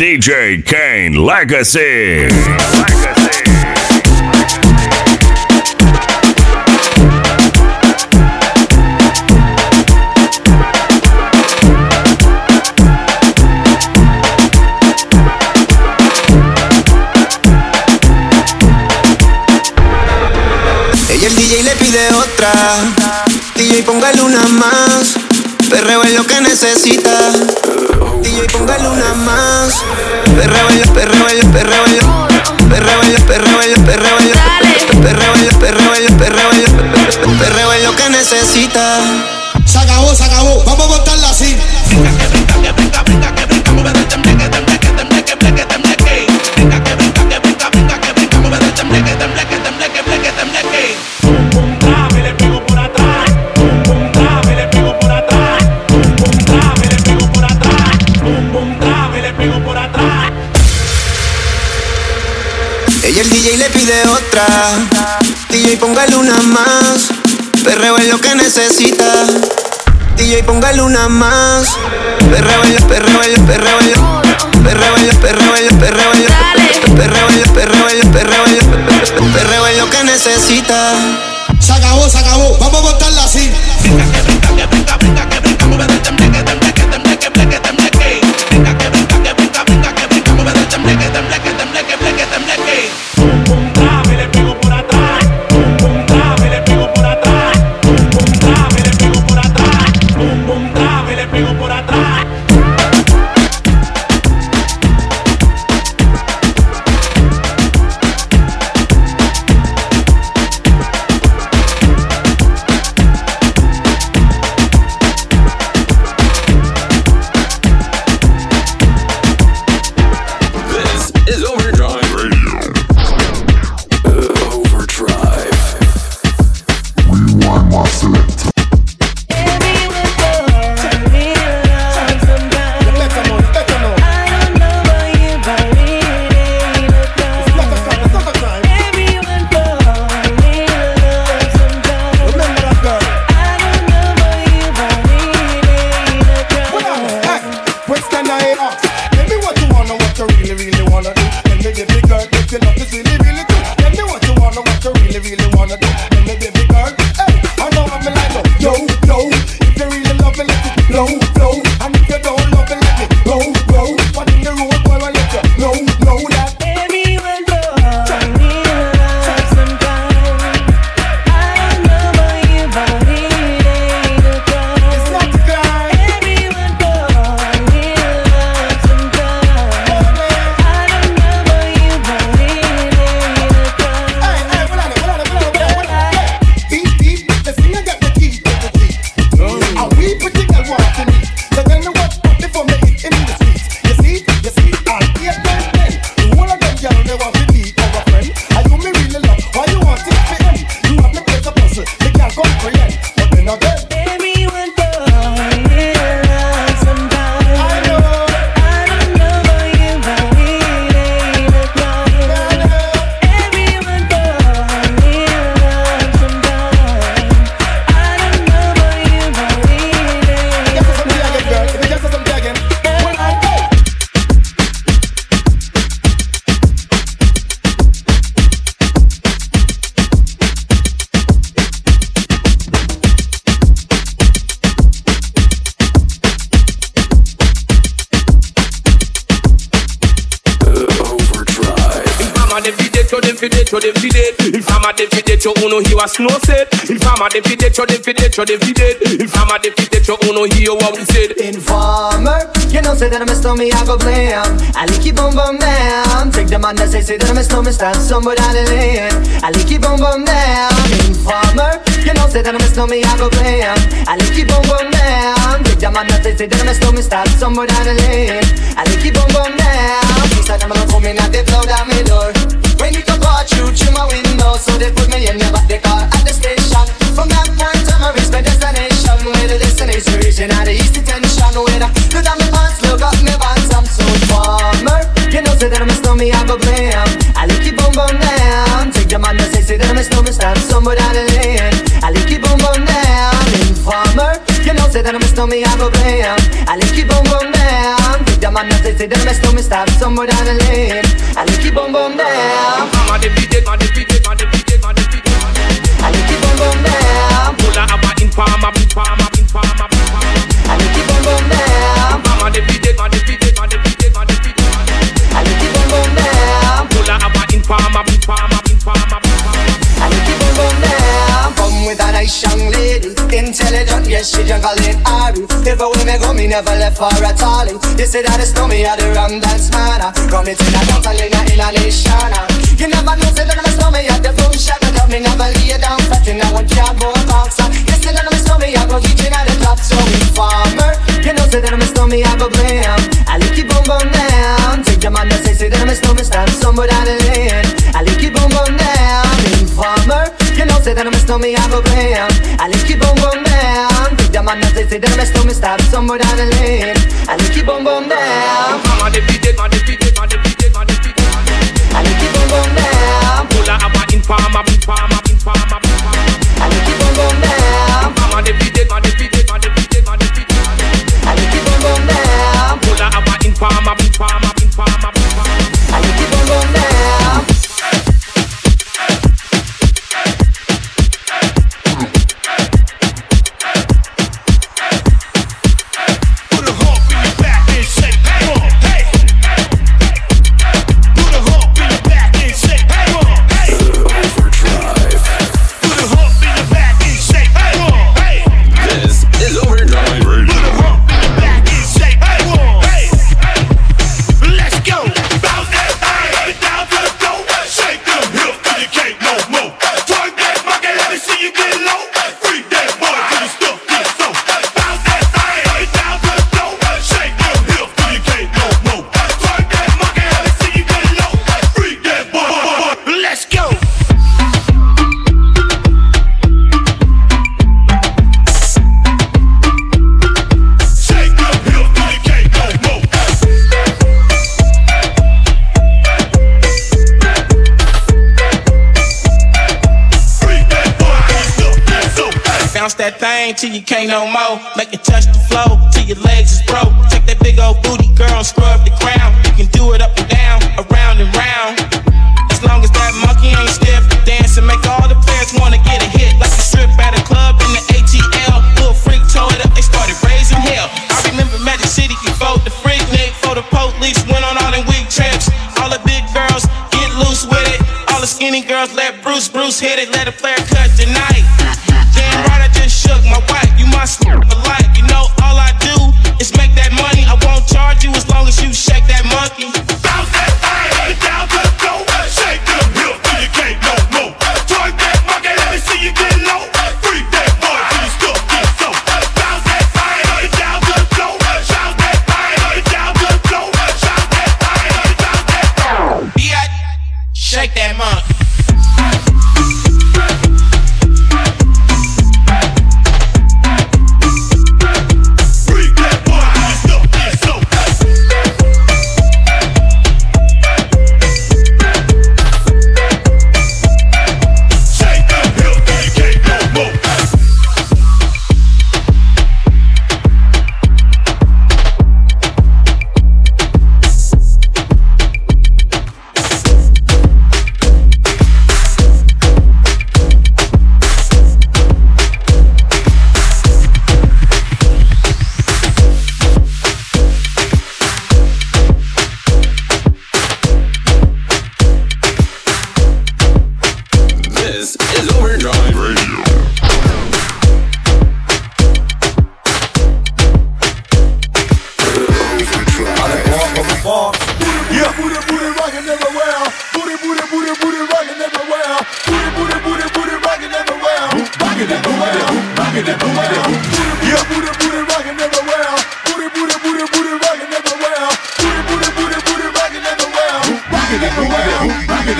DJ Kaine Legacy. Legacy. Que Perreo es lo que necesita. DJ póngale una más. Perreo es lo, perreo es lo, perreo es lo. Perreo es lo, perreo es lo, perreo. Perreo es lo, perreo es lo, perreo. Perreo es lo que necesita. Se acabó, se acabó. Vamos a montarla así. Uno uno what we said Informer, you know say that I'm a stormy, I go blame. I like boom boom down. Take the man that say say that I'm a stormy, stand somewhere down the lane. I like boom boom down. Informer, you know say that I'm a stormy, I go blame. I like boom boom down. Take the man that say say that I'm a stormy, stand somewhere down the lane. I like boom boom down. Are them gonna come in and they blow down my door. When you out through through my window, so they put me in the back the car at the station. From that point on, I reach my destination. Where the destination reaching out the east detention. Where the look at me pants, look at me pants, I'm so farmer. You know, that I'm a stormy, I go blame. I like you boom boom down. Take the man say, that I'm a down the lane. I like you know, that I'm a stormy, I go blame. I like you boom boom down. The them man say say them mess to me stop somewhere down the lane. I like keep boom boom down. Mama defeated, man defeated, man defeated, man defeated. I like keep boom boom down. Pull out about in farmer, in farmer, in farmer, in farmer. I like keep boom boom down. Mama defeated, man defeated, man defeated, man defeated. I like keep boom boom down. Pull out about in farmer, in farmer, in farmer, in farmer. I like keep boom boom down. Come with a nice young lady, intelligent, yes she jungle it Ari. If away me go, me never left for a tally. You say that it's no me, I the rum dance man. Ah. Come it in a dance, I in a in a nation. Ah. You never know, say that it's no me, I the boom shot. But me never lay down flat ah. in a one cardboard box. You say that it's no me, I go reaching at the top. So farmer, you know say that I'm no me, I go blam. I lick you boom boom down. Take the man say say that I'm no me, stand somewhere down the lane. I lick you boom boom down. Informer, you know say that I'm no me, I go blam. I lick you boom boom down. The man that say say that I'm no me, stand somewhere down the lane. I lick you boom boom down. Man defeated, man defeated, man defeated. I lick you boom boom down. Pull out about in farmer, till you can't no more. Make it touch the flow till your legs is broke. Take that big old booty, girl, scrub the crown. You can do it up and down, around and round. As long as that monkey ain't stiff, dance and make all the players wanna get a hit. Like a strip at a club in the ATL. Little freak tore it up, they started raising hell. I remember Magic City before the Freaknik, before the police went on all them week trips. All the big girls get loose with it. All the skinny girls let Bruce Bruce hit it. Let a player cut tonight. Shook my wife. You my for life. You know all I do is make that money. I won't charge you as long as you shake that monkey.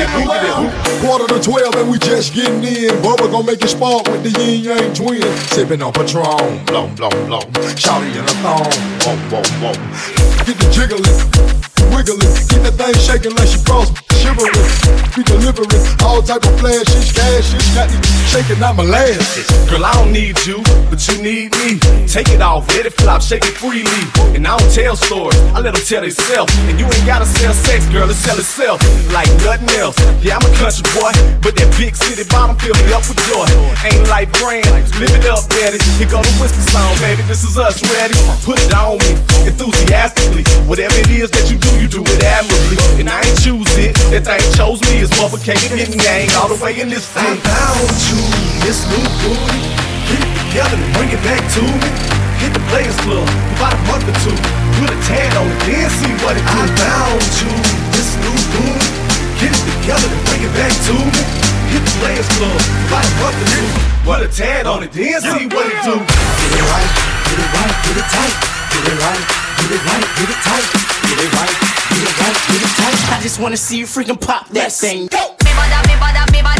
Everywhere. Quarter to twelve and we just getting in. Bubba gon' make it spark with the Ying Yang Twin. Sipping on Patron, blom blom blom. Shawty in a thong, whoa whoa whoa. Get the jiggling, wiggling, get that thing shaking like she cross shivering. Be delivering all type of flashes, gashes. Got me shaking out my molasses. Girl, I don't need you, but you need me. Take it off, let it flop, shake it freely. And I don't tell stories, I let them tell themselves. And you ain't gotta sell sex, girl, it sell itself like nothing else. Yeah, I'm a country boy, but that big city bottom fill me up with joy. Ain't life grand, live it up, daddy. Here go the whisper song, baby, this is us ready. Put it on me, enthusiastically. Whatever it is that you do, you do it admirably. And I ain't choose it, that thing chose me. It's motherfucking getting gang all the way in this thing. I found you, this new booty. Get it together and bring it back to me. Hit the Players Club about a month or two. Put a tan on it, then see what it do. I found you, this new booty. Get it together and bring it back to me. Hit the Players Club about a month or two. Put a tan on it, then see what it do. Get it right, get it right, get it tight. Get it right, get it right, get it tight. Get it right, get it right, get it tight. I just wanna see you freaking pop that thing. Go! I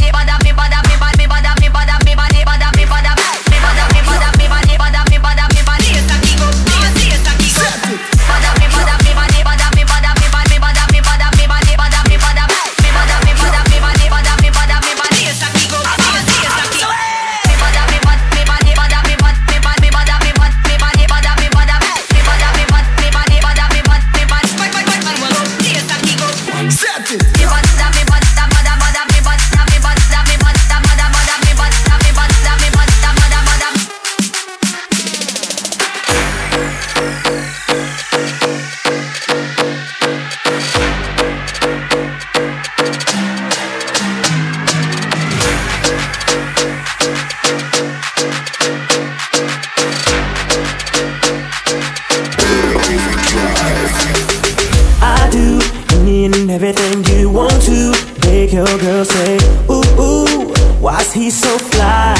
everything you want to make your girl say, ooh, ooh, why's he so fly?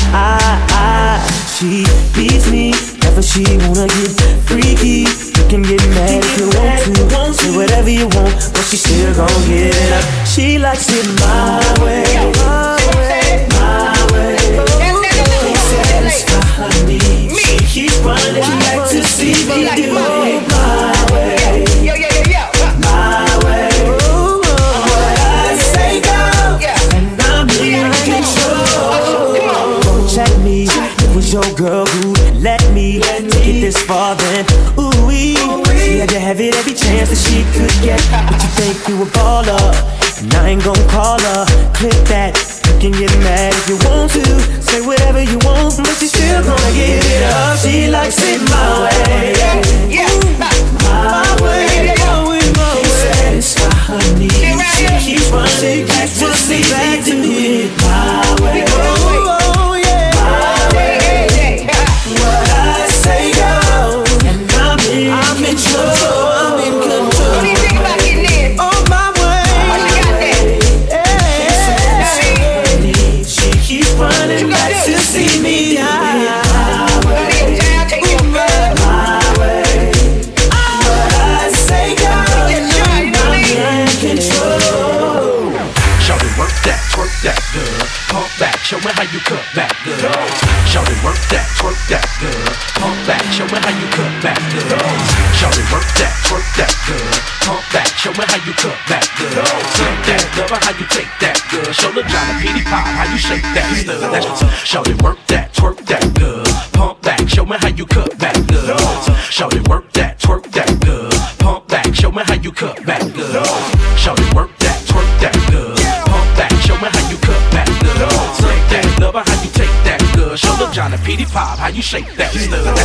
She beats me, never she wanna get freaky. You can get mad if you want to, say whatever you want, but she still gon' get it up. She likes it my a baller? And I ain't gon' call her. Click that. You can get mad if you want to. Say whatever you want, but she still gonna get it up. She likes it my way. My way. Satisfy her needs. She keeps running back to see back to me. My way. How you cut back good. Shawty work that, twerk that good. Pump back, show me how you cut back good. Shawty work that, twerk that good. Pump back, show me how you cut back good. Suck that, love how you take that good. Show the Johnny Petey Pop how you shake that what's up. Shawty work that, twerk that you shake that stud.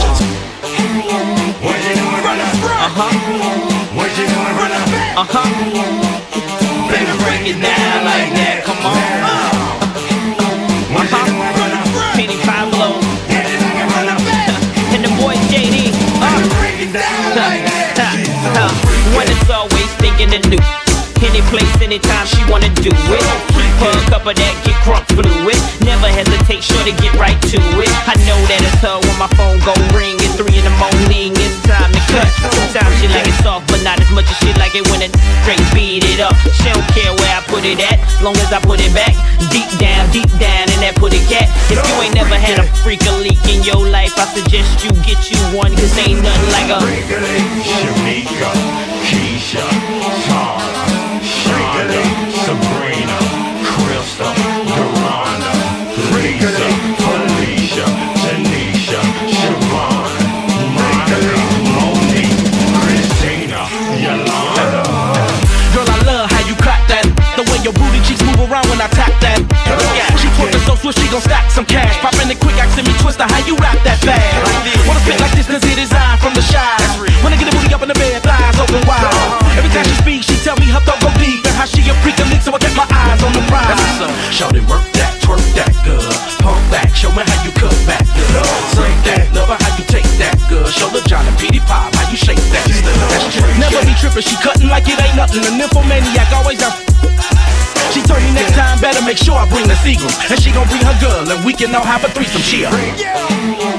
Put it at, long as I put it back. Deep down, deep down in that put it cat. If you ain't never had a freak a leak in your life, I suggest you get you one, cause ain't nothing like a. Shanika, Keisha, Tara, And she gon' bring her girl, and we can all have a threesome. She a. Yeah.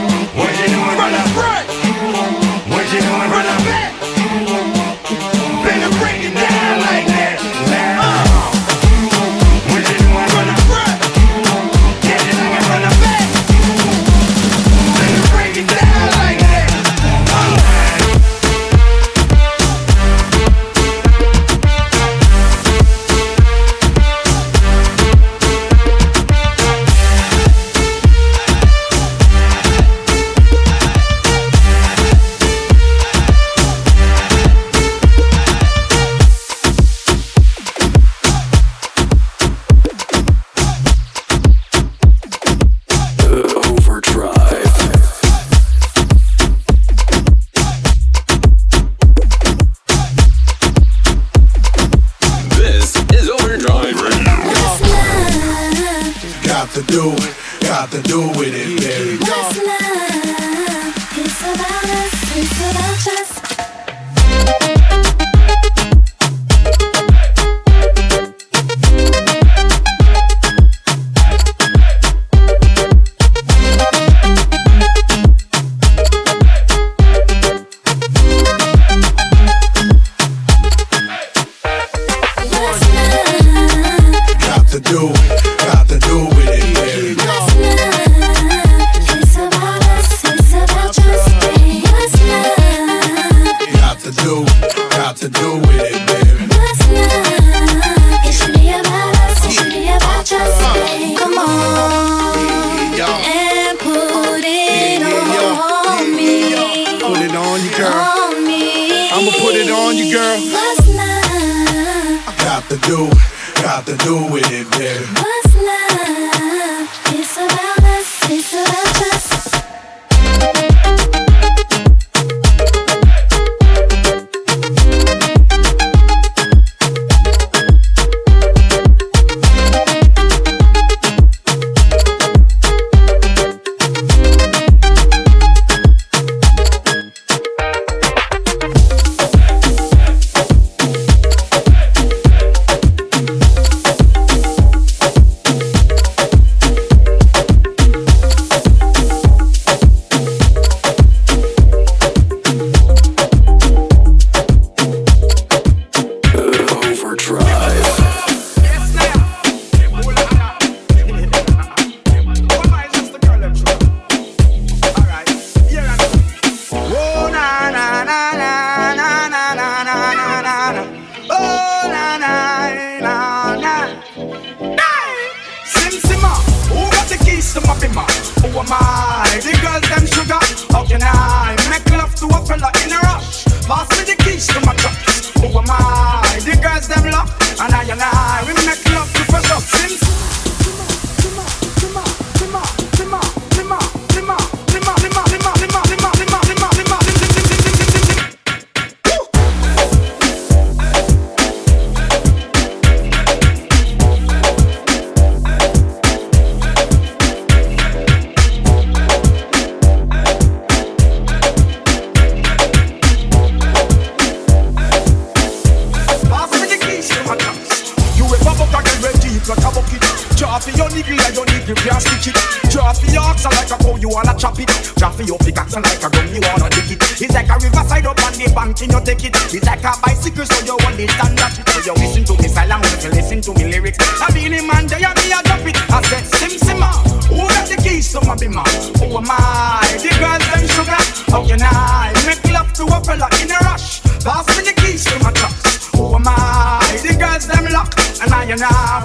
to me lyrics. I be the man, they are me, a drop it. I said, Sim Simma, ah, who got the keys to my bima? Who am I? The girls, them sugar. How can I make love to a fella in a rush? Pass me the keys to my trucks. Who am I? The girls, them lock. And I and I,